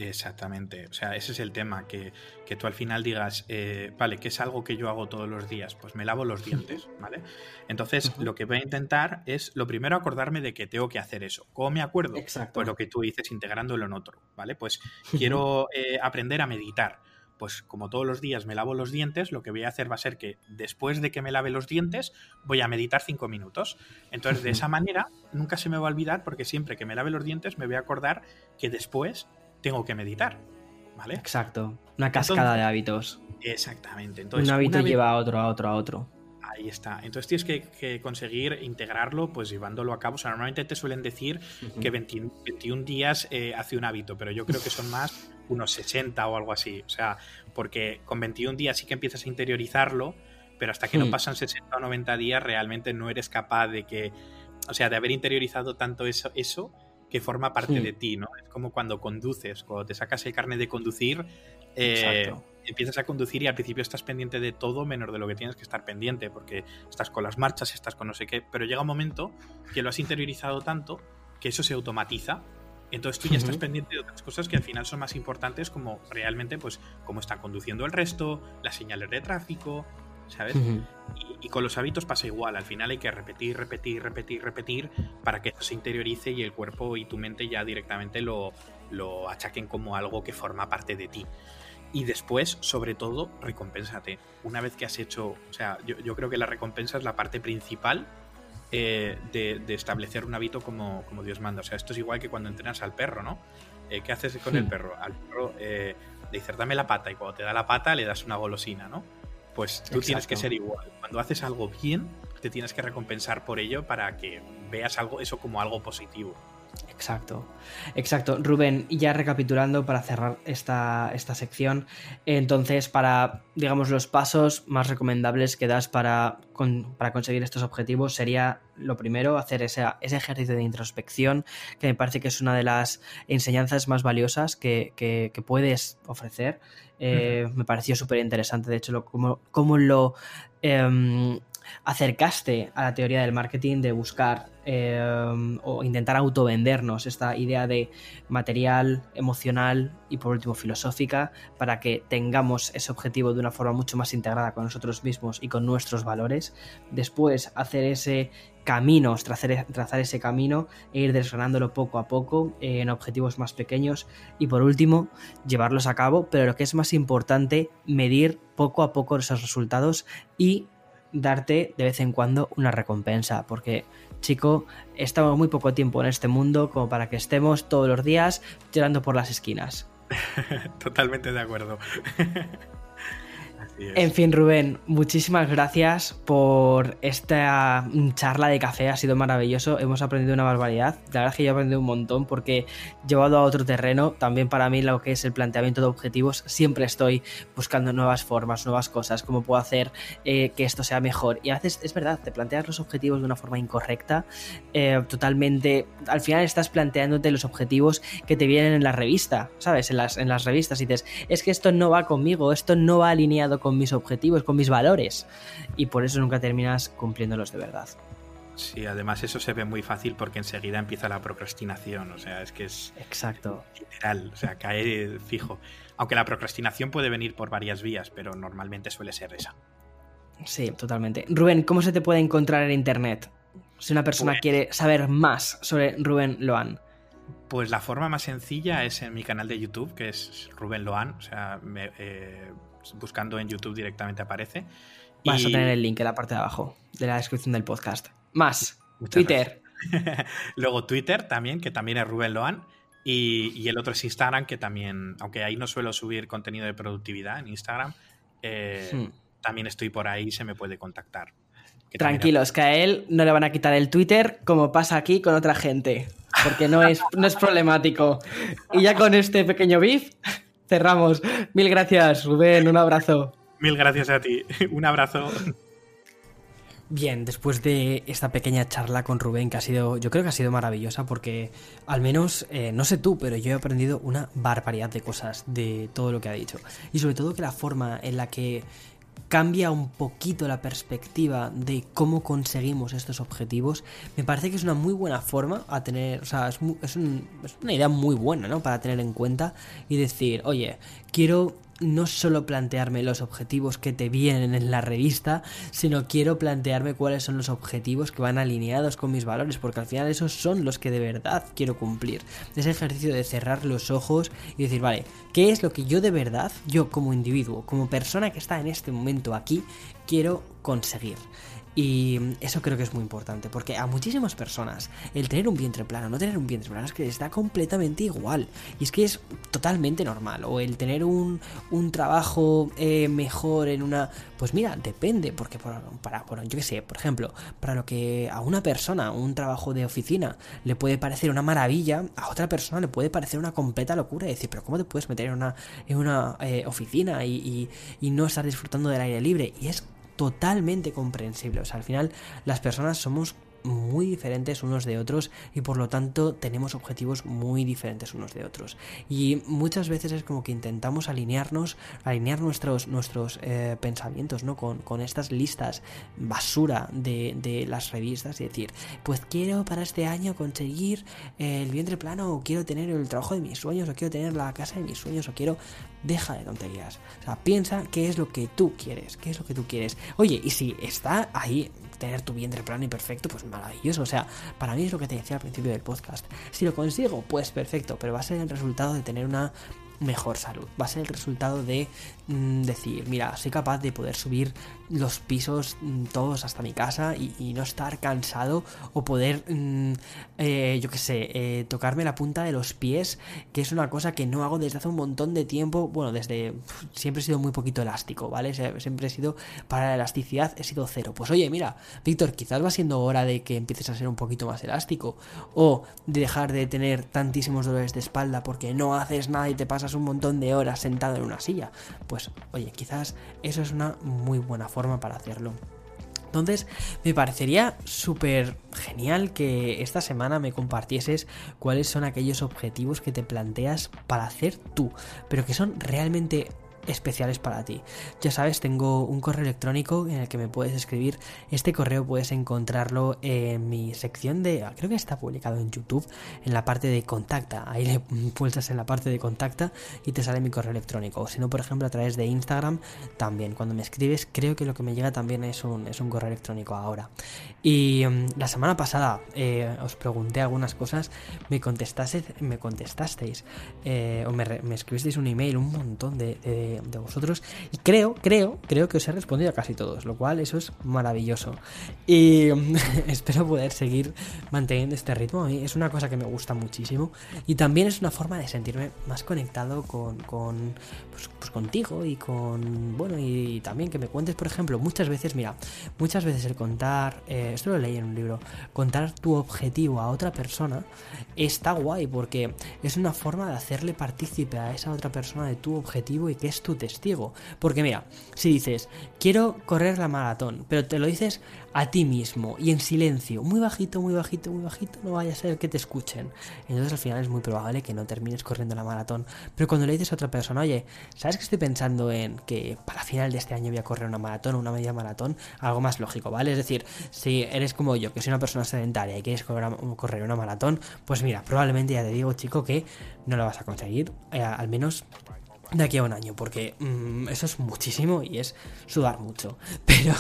Exactamente, o sea, ese es el tema, que, tú al final digas, eh, vale, ¿qué es algo que yo hago todos los días? Pues me lavo los dientes, ¿vale? Entonces, lo que voy a intentar es, lo primero, acordarme de que tengo que hacer eso. ¿Cómo me acuerdo? Exacto. Pues lo que tú dices, integrándolo en otro, ¿vale? Pues quiero eh, aprender a meditar. Pues como todos los días me lavo los dientes, lo que voy a hacer va a ser que después de que me lave los dientes, voy a meditar cinco minutos. Entonces, de esa manera, nunca se me va a olvidar porque siempre que me lave los dientes me voy a acordar que después tengo que meditar. ¿Vale? Exacto. Una cascada de hábitos. Exactamente. Entonces, un hábito lleva a otro, a otro, a otro. Ahí está. Entonces tienes que, conseguir integrarlo, pues llevándolo a cabo. O sea, normalmente te suelen decir que 21, días eh, hace un hábito, pero yo creo que son más unos 60 o algo así. O sea, porque con 21 días sí que empiezas a interiorizarlo, pero hasta que no hmm. pasan 60 o 90 días realmente no eres capaz de que, o sea, de haber interiorizado tanto eso, eso que forma parte de ti, ¿no? Es como cuando conduces, cuando te sacas el carnet de conducir, eh, empiezas a conducir y al principio estás pendiente de todo menos de lo que tienes que estar pendiente, porque estás con las marchas, estás con no sé qué, pero llega un momento que lo has interiorizado tanto que eso se automatiza. Entonces tú ya estás pendiente de otras cosas que al final son más importantes como realmente pues cómo están conduciendo el resto, las señales de tráfico, ¿sabes? y, con los hábitos pasa igual, al final hay que repetir, repetir, repetir, repetir para que eso se interiorice y el cuerpo y tu mente ya directamente lo, lo achaquen como algo que forma parte de ti. Y después, sobre todo, recompénsate. Una vez que has hecho, o sea, yo, creo que la recompensa es la parte principal eh, de, establecer un hábito como, como, Dios manda. O sea, esto es igual que cuando entrenas al perro, ¿no? Eh, ¿Qué haces con el perro? Al perro eh, le dices, dame la pata, y cuando te da la pata le das una golosina, ¿no? Pues tú tienes que ser igual. Cuando haces algo bien, te tienes que recompensar por ello para que veas algo, eso como algo positivo. Exacto, exacto. Rubén, ya recapitulando para cerrar esta, esta, sección, entonces para, digamos, los pasos más recomendables que das para, para conseguir estos objetivos sería lo primero, hacer ese, ese, ejercicio de introspección, que me parece que es una de las enseñanzas más valiosas que, que, puedes ofrecer. Eh, me pareció súper interesante, de hecho, lo, cómo, lo... Em, acercaste a la teoría del marketing de buscar eh, o intentar autovendernos esta idea de material, emocional y por último filosófica para que tengamos ese objetivo de una forma mucho más integrada con nosotros mismos y con nuestros valores. Después hacer ese camino, trazar, trazar ese camino e ir desgranándolo poco a poco en objetivos más pequeños y por último llevarlos a cabo, pero lo que es más importante, medir poco a poco esos resultados y darte de vez en cuando una recompensa, porque chico, estamos muy poco tiempo en este mundo como para que estemos todos los días llorando por las esquinas. Totalmente de acuerdo. En fin, Rubén, muchísimas gracias por esta charla de café, ha sido maravilloso, hemos aprendido una barbaridad, la verdad es que yo he aprendido un montón porque llevado a otro terreno, también para mí lo que es el planteamiento de objetivos, siempre estoy buscando nuevas formas, nuevas cosas, cómo puedo hacer eh, que esto sea mejor. Y a veces es verdad, te planteas los objetivos de una forma incorrecta, eh, totalmente, al final estás planteándote los objetivos que te vienen en la revista, ¿sabes? En las, en las revistas y dices, es que esto no va conmigo, esto no va alineado con mis objetivos, con mis valores. Y por eso nunca terminas cumpliéndolos de verdad. Sí, además eso se ve muy fácil porque enseguida empieza la procrastinación. O sea, es que es. Exacto. Literal. O sea, cae fijo. Aunque la procrastinación puede venir por varias vías, pero normalmente suele ser esa. Sí, totalmente. Rubén, ¿cómo se te puede encontrar en internet? Si una persona pues quiere saber más sobre Rubén Loan. Pues la forma más sencilla es en mi canal de YouTube, que es Rubén Loan. O sea, me, eh, buscando en YouTube directamente aparece. Vas a tener el link en la parte de abajo de la descripción del podcast. Más, Twitter. Luego Twitter también, que también es Rubén Loan. Y, el otro es Instagram, que también, aunque ahí no suelo subir contenido de productividad en Instagram, eh, hmm. también estoy por ahí y se me puede contactar. Tranquilos, que a él no le van a quitar el Twitter como pasa aquí con otra gente, porque no es, no es problemático. Y ya con este pequeño beef, cerramos. Mil gracias, Rubén, un abrazo. Mil gracias a ti, un abrazo. Bien, después de esta pequeña charla con Rubén, que ha sido, yo creo que ha sido maravillosa, porque al menos, eh, no sé tú, pero yo he aprendido una barbaridad de cosas de todo lo que ha dicho. Y sobre todo que la forma en la que cambia un poquito la perspectiva de cómo conseguimos estos objetivos, me parece que es una muy buena forma a tener, o sea, es, es, es una idea muy buena, ¿no? Para tener en cuenta y decir, oye, quiero no solo plantearme los objetivos que te vienen en la revista, sino quiero plantearme cuáles son los objetivos que van alineados con mis valores, porque al final esos son los que de verdad quiero cumplir. Ese ejercicio de cerrar los ojos y decir, vale, ¿qué es lo que yo de verdad, yo como individuo, como persona que está en este momento aquí, quiero conseguir? Y eso creo que es muy importante, porque a muchísimas personas el tener un vientre plano, no tener un vientre plano, es que está completamente igual. Y es que es totalmente normal. O el tener un, un trabajo eh, mejor en una... Pues mira, depende, porque para, por, yo qué sé, por ejemplo, para lo que a una persona un trabajo de oficina le puede parecer una maravilla, a otra persona le puede parecer una completa locura. Y decir, pero ¿cómo te puedes meter en una, en una eh, oficina y, y, y no estar disfrutando del aire libre? Y es totalmente comprensible. O sea, al final las personas somos muy diferentes unos de otros y por lo tanto tenemos objetivos muy diferentes unos de otros y muchas veces es como que intentamos alinearnos alinear nuestros nuestros eh, pensamientos no con, con, estas listas basura de, de, las revistas y decir pues quiero para este año conseguir el vientre plano o quiero tener el trabajo de mis sueños o quiero tener la casa de mis sueños o quiero deja de tonterías o sea piensa qué es lo que tú quieres qué es lo que tú quieres oye y si está ahí tener tu vientre plano y perfecto, pues maravilloso. O sea, para mí es lo que te decía al principio del podcast. Si lo consigo, pues perfecto, pero va a ser el resultado de tener una mejor salud. Va a ser el resultado de mm, decir, mira, soy capaz de poder subir los pisos mm, todos hasta mi casa y, no estar cansado o poder, mm, eh, yo qué sé, eh, tocarme la punta de los pies, que es una cosa que no hago desde hace un montón de tiempo. Bueno, desde siempre he sido muy poquito elástico, ¿vale? Siempre he sido, para la elasticidad he sido cero. Pues oye, mira, Víctor, quizás va siendo hora de que empieces a ser un poquito más elástico o de dejar de tener tantísimos dolores de espalda porque no haces nada y te pasas un montón de horas sentado en una silla. Pues oye, quizás eso es una muy buena forma para hacerlo. Entonces, me parecería súper genial que esta semana me compartieses cuáles son aquellos objetivos que te planteas para hacer tú, pero que son realmente especiales para ti. Ya sabes, tengo un correo electrónico en el que me puedes escribir. Este correo puedes encontrarlo en mi sección de... Creo que está publicado en YouTube, en la parte de contacta. Ahí le pulsas en la parte de contacta y te sale mi correo electrónico. O si no, por ejemplo, a través de Instagram también. Cuando me escribes, creo que lo que me llega también es un, es un correo electrónico ahora. Y mm, la semana pasada eh, os pregunté algunas cosas, me contestasteis, me contestasteis eh, o me, escribisteis un email, un montón de, vosotros. Y creo, creo, creo que os he respondido a casi todos, lo cual eso es maravilloso. Y espero poder seguir manteniendo este ritmo. es una cosa que me gusta muchísimo. Y también es una forma de sentirme más conectado con, con pues, pues contigo y con, bueno, y, también que me cuentes, por ejemplo, muchas veces, mira, muchas veces el contar, eh, esto lo leí en un libro, contar tu objetivo a otra persona está guay porque es una forma de hacerle partícipe a esa otra persona de tu objetivo y que es tu testigo. Porque mira, si dices, quiero correr la maratón, pero te lo dices a ti mismo y en silencio, muy bajito, muy bajito, muy bajito, no vaya a ser que te escuchen. Entonces al final es muy probable que no termines corriendo la maratón. Pero cuando le dices a otra persona, oye, ¿sabes que estoy pensando en que para final de este año voy a correr una maratón o una media maratón? Algo más lógico, ¿vale? Es decir, si eres como yo, que soy una persona sedentaria y quieres correr una maratón, pues mira, probablemente ya te digo, chico, que no lo vas a conseguir, eh, al menos de aquí a un año, porque mm, eso es muchísimo y es sudar mucho. Pero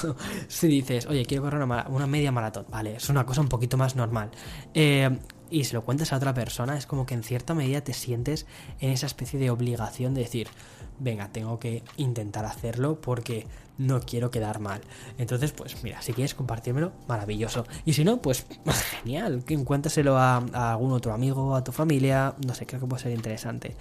si dices, oye, quiero correr una, media maratón, vale, es una cosa un poquito más normal. Eh, y si lo cuentas a otra persona, es como que en cierta medida te sientes en esa especie de obligación de decir, venga, tengo que intentar hacerlo porque no quiero quedar mal. Entonces, pues mira, si quieres compartírmelo, maravilloso. Y si no, pues genial, cuéntaselo a, a algún otro amigo, a tu familia, no sé, creo que puede ser interesante.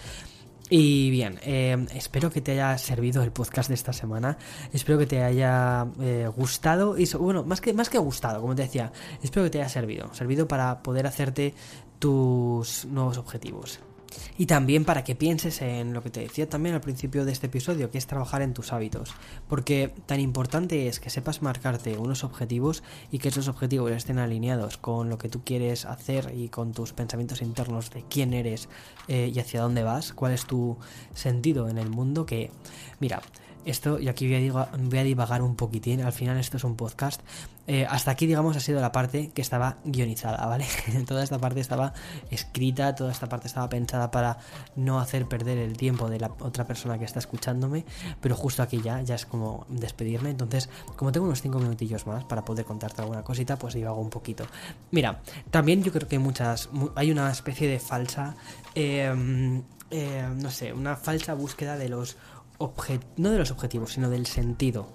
Y bien, eh, espero que te haya servido el podcast de esta semana. Espero que te haya eh, gustado. Y bueno, más que, más que gustado, como te decía, espero que te haya servido. Servido para poder hacerte tus nuevos objetivos. Y también para que pienses en lo que te decía también al principio de este episodio, que es trabajar en tus hábitos. Porque tan importante es que sepas marcarte unos objetivos y que esos objetivos estén alineados con lo que tú quieres hacer y con tus pensamientos internos de quién eres eh, y hacia dónde vas, cuál es tu sentido en el mundo. Que, mira, esto, y aquí voy a, voy a, divagar un poquitín, al final esto es un podcast. Eh, hasta aquí, digamos, ha sido la parte que estaba guionizada, ¿vale? toda esta parte estaba escrita, toda esta parte estaba pensada para no hacer perder el tiempo de la otra persona que está escuchándome, pero justo aquí ya, ya es como despedirme. Entonces, como tengo unos 5 minutillos más para poder contarte alguna cosita, pues divago un poquito. Mira, también yo creo que hay muchas, hay una especie de falsa, em, eh, no sé, una falsa búsqueda de los no de los objetivos, sino del sentido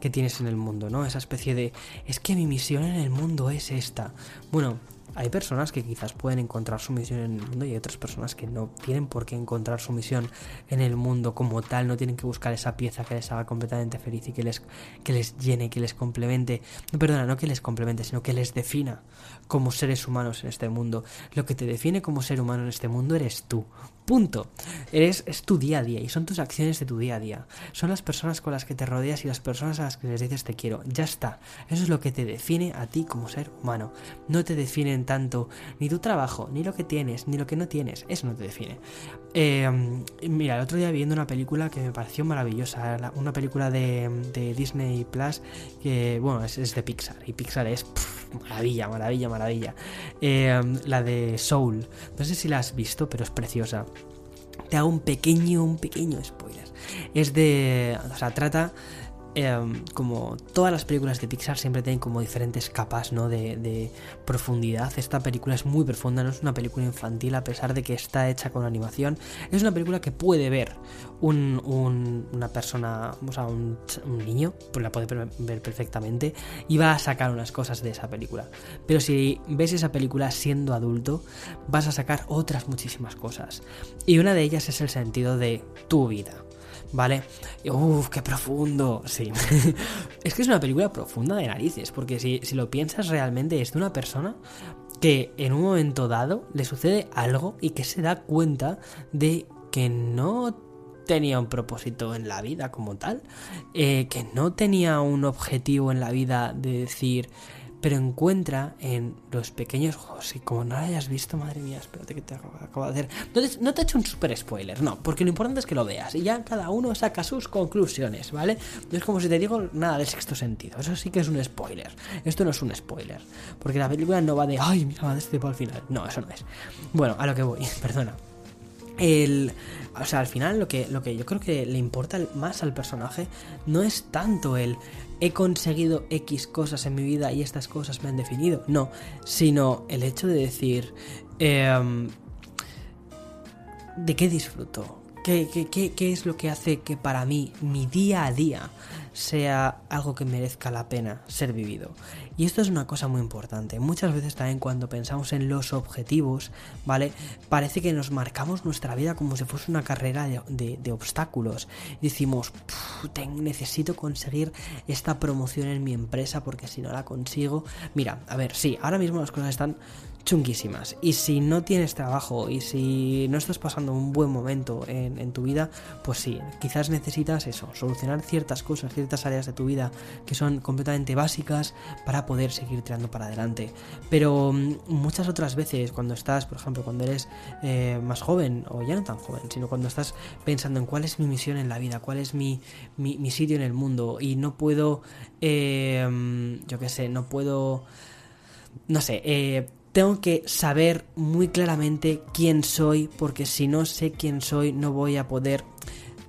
que tienes en el mundo, ¿no? Esa especie de, es que mi misión en el mundo es esta. Bueno, hay personas que quizás pueden encontrar su misión en el mundo y hay otras personas que no tienen por qué encontrar su misión en el mundo como tal, no tienen que buscar esa pieza que les haga completamente feliz y que les, que les llene, que les complemente, no, perdona, no que les complemente, sino que les defina como seres humanos en este mundo. Lo que te define como ser humano en este mundo eres tú. Punto. Eres, es tu día a día y son tus acciones de tu día a día. Son las personas con las que te rodeas y las personas a las que les dices te quiero. Ya está. Eso es lo que te define a ti como ser humano. No te definen tanto ni tu trabajo, ni lo que tienes, ni lo que no tienes. Eso no te define. Eh, mira, el otro día viendo una película que me pareció maravillosa. Una película de, Disney Plus que, bueno, es, de Pixar. Y Pixar es maravilla, maravilla, maravilla. Eh, la de Soul. No sé si la has visto, pero es preciosa. Te hago un pequeño, un pequeño spoiler. Es de. O sea, trata Em, como todas las películas de Pixar siempre tienen como diferentes capas ¿no? de, profundidad. Esta película es muy profunda, no es una película infantil a pesar de que está hecha con animación. Es una película que puede ver un, una persona, o sea, un, niño, pues la puede ver perfectamente y va a sacar unas cosas de esa película. Pero si ves esa película siendo adulto, vas a sacar otras muchísimas cosas. Y una de ellas es el sentido de tu vida. ¿Vale? Uf, qué profundo. Sí. es que es una película profunda de narices, porque si, si lo piensas realmente es de una persona que en un momento dado le sucede algo y que se da cuenta de que no tenía un propósito en la vida como tal, eh, que no tenía un objetivo en la vida de decir, pero encuentra en los pequeños juegos, y como no lo hayas visto, madre mía, espérate que te acabo de hacer. No te, he hecho un super spoiler, no, porque lo importante es que lo veas y ya cada uno saca sus conclusiones, ¿vale? No es como si te digo nada del sexto sentido, eso sí que es un spoiler. Esto no es un spoiler, porque la película no va de, ay, mira, va de este al final. No, eso no es. Bueno, a lo que voy, perdona. El, o sea, al final lo que, lo que yo creo que le importa más al personaje no es tanto el he conseguido X cosas en mi vida y estas cosas me han definido. No, sino el hecho de decir, em, ¿de qué disfruto? ¿Qué, qué, qué es lo que hace que para mí mi día a día sea algo que merezca la pena ser vivido. Y esto es una cosa muy importante. Muchas veces también cuando pensamos en los objetivos, ¿vale? Parece que nos marcamos nuestra vida como si fuese una carrera de, obstáculos. decimos, necesito conseguir esta promoción en mi empresa porque si no la consigo... Mira, a ver, sí, ahora mismo las cosas están chunguísimas. Y si no tienes trabajo y si no estás pasando un buen momento en, tu vida, pues sí, quizás necesitas eso, solucionar ciertas cosas, ciertas áreas de tu vida que son completamente básicas para poder seguir tirando para adelante. Pero mm, muchas otras veces, cuando estás, por ejemplo, cuando eres eh, más joven, o ya no tan joven, sino cuando estás pensando en cuál es mi misión en la vida, cuál es mi, mi, sitio en el mundo, y no puedo, eh, mm, yo qué sé, no puedo, no sé, eh, tengo que saber muy claramente quién soy, porque si no sé quién soy no voy a poder...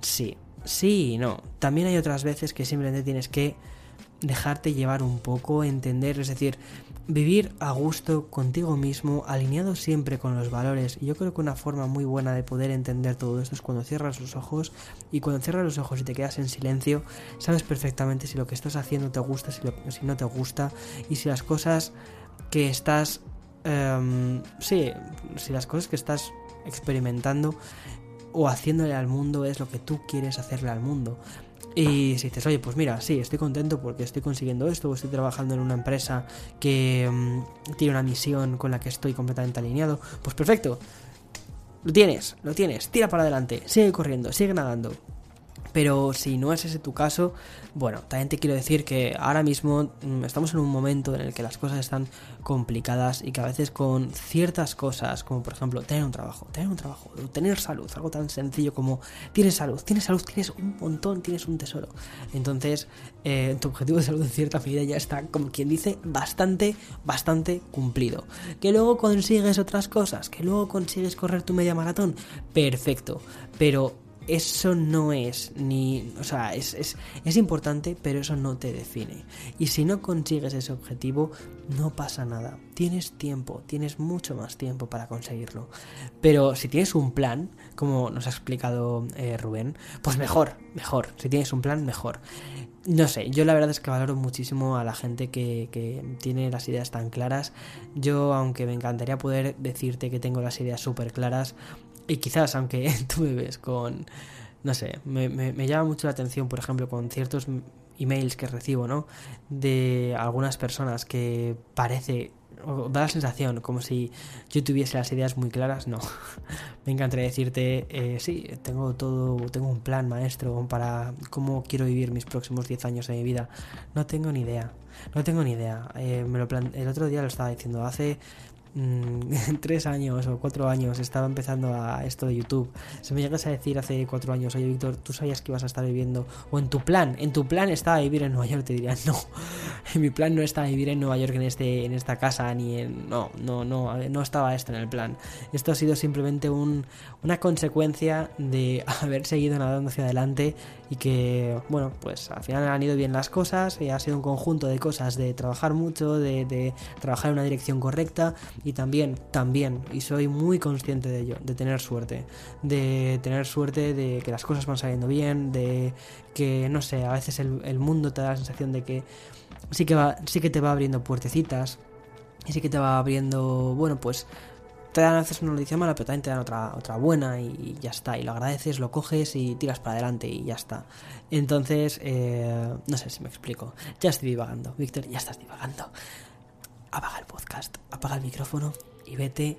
Sí, sí no. También hay otras veces que simplemente tienes que dejarte llevar un poco, entender, es decir, vivir a gusto contigo mismo, alineado siempre con los valores. Yo creo que una forma muy buena de poder entender todo esto es cuando cierras los ojos y cuando cierras los ojos y te quedas en silencio, sabes perfectamente si lo que estás haciendo te gusta, si, si no te gusta y si las cosas que estás Em, sí, si las cosas que estás experimentando o haciéndole al mundo es lo que tú quieres hacerle al mundo. Y si dices, oye, pues mira, sí, estoy contento porque estoy consiguiendo esto, o estoy trabajando en una empresa que em, tiene una misión con la que estoy completamente alineado, pues perfecto. Lo tienes, lo tienes, tira para adelante, sigue corriendo, sigue nadando. Pero si no es ese tu caso, bueno, también te quiero decir que ahora mismo mm, estamos en un momento en el que las cosas están complicadas y que a veces con ciertas cosas, como por ejemplo tener un trabajo, tener un trabajo, tener salud, algo tan sencillo como tienes salud, tienes salud, tienes un montón, tienes un tesoro. Entonces, eh, tu objetivo de salud en cierta medida ya está, como quien dice, bastante, bastante cumplido. Que luego consigues otras cosas, que luego consigues correr tu media maratón, perfecto. Pero eso no es ni. O sea, es, es, es, importante, pero eso no te define. Y si no consigues ese objetivo, no pasa nada. Tienes tiempo, tienes mucho más tiempo para conseguirlo. Pero si tienes un plan, como nos ha explicado eh, Rubén, pues mejor, mejor. Si tienes un plan, mejor. No sé, yo la verdad es que valoro muchísimo a la gente que, que tiene las ideas tan claras. Yo, aunque me encantaría poder decirte que tengo las ideas súper claras, y quizás, aunque tú me ves con, no sé, me, me, llama mucho la atención, por ejemplo, con ciertos emails que recibo, ¿no? De algunas personas que parece, da la sensación como si yo tuviese las ideas muy claras, no. me encantaría decirte, eh, sí, tengo todo, tengo un plan maestro para cómo quiero vivir mis próximos 10 años de mi vida. No tengo ni idea, no tengo ni idea. Eh, me lo el otro día lo estaba diciendo, hace Mm, tres años o cuatro años estaba empezando a esto de YouTube, se me llegas a decir hace cuatro años, oye Víctor, tú sabías que ibas a estar viviendo, o en tu plan, en tu plan estaba vivir en Nueva York, te diría, no, en mi plan no estaba vivir en Nueva York en este, en esta casa, ni en, no, no, no, no estaba esto en el plan. Esto ha sido simplemente un, una consecuencia de haber seguido nadando hacia adelante y que, bueno, pues al final han ido bien las cosas, y ha sido un conjunto de cosas, de trabajar mucho, de, trabajar en una dirección correcta y también, también, y soy muy consciente de ello, de tener suerte, de tener suerte de que las cosas van saliendo bien, de que, no sé, a veces el, mundo te da la sensación de que sí que, sí que te va abriendo puertecitas, y sí que te va abriendo, bueno, pues te dan a veces una noticia mala, pero también te dan otra, otra buena y, ya está. Y lo agradeces, lo coges y tiras para adelante y ya está. Entonces, eh, no sé si me explico. Ya estoy divagando, Víctor, ya estás divagando apaga el podcast, apaga el micrófono y vete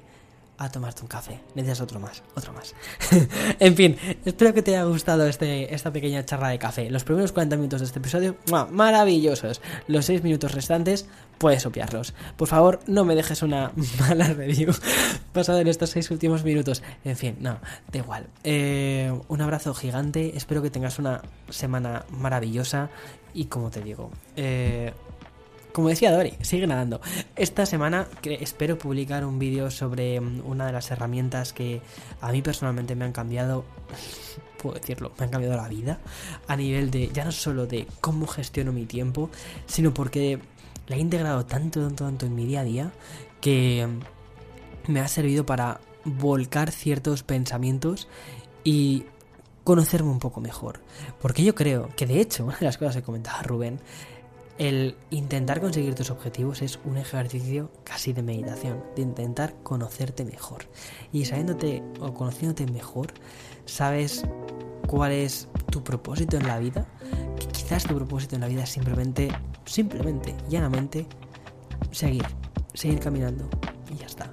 a tomarte un café. Necesitas otro más, otro más. en fin, espero que te haya gustado este, esta pequeña charla de café. Los primeros 40 minutos de este episodio, maravillosos. Los 6 minutos restantes, puedes obviarlos. Por favor, no me dejes una mala review basada en estos 6 últimos minutos. En fin, no, da igual. Eh, un abrazo gigante, espero que tengas una semana maravillosa y como te digo, eh, como decía Dori, sigue nadando. Esta semana espero publicar un vídeo sobre mm, una de las herramientas que a mí personalmente me han cambiado, puedo decirlo, me han cambiado la vida a nivel de ya no solo de cómo gestiono mi tiempo, sino porque la he integrado tanto, tanto, tanto en mi día a día que mm, me ha servido para volcar ciertos pensamientos y conocerme un poco mejor. Porque yo creo que de hecho, una de las cosas que comentaba Rubén, el intentar conseguir tus objetivos es un ejercicio casi de meditación, de intentar conocerte mejor. Y sabiéndote o conociéndote mejor, sabes cuál es tu propósito en la vida. Que quizás tu propósito en la vida es simplemente, simplemente, llanamente, seguir, seguir caminando. Y ya está.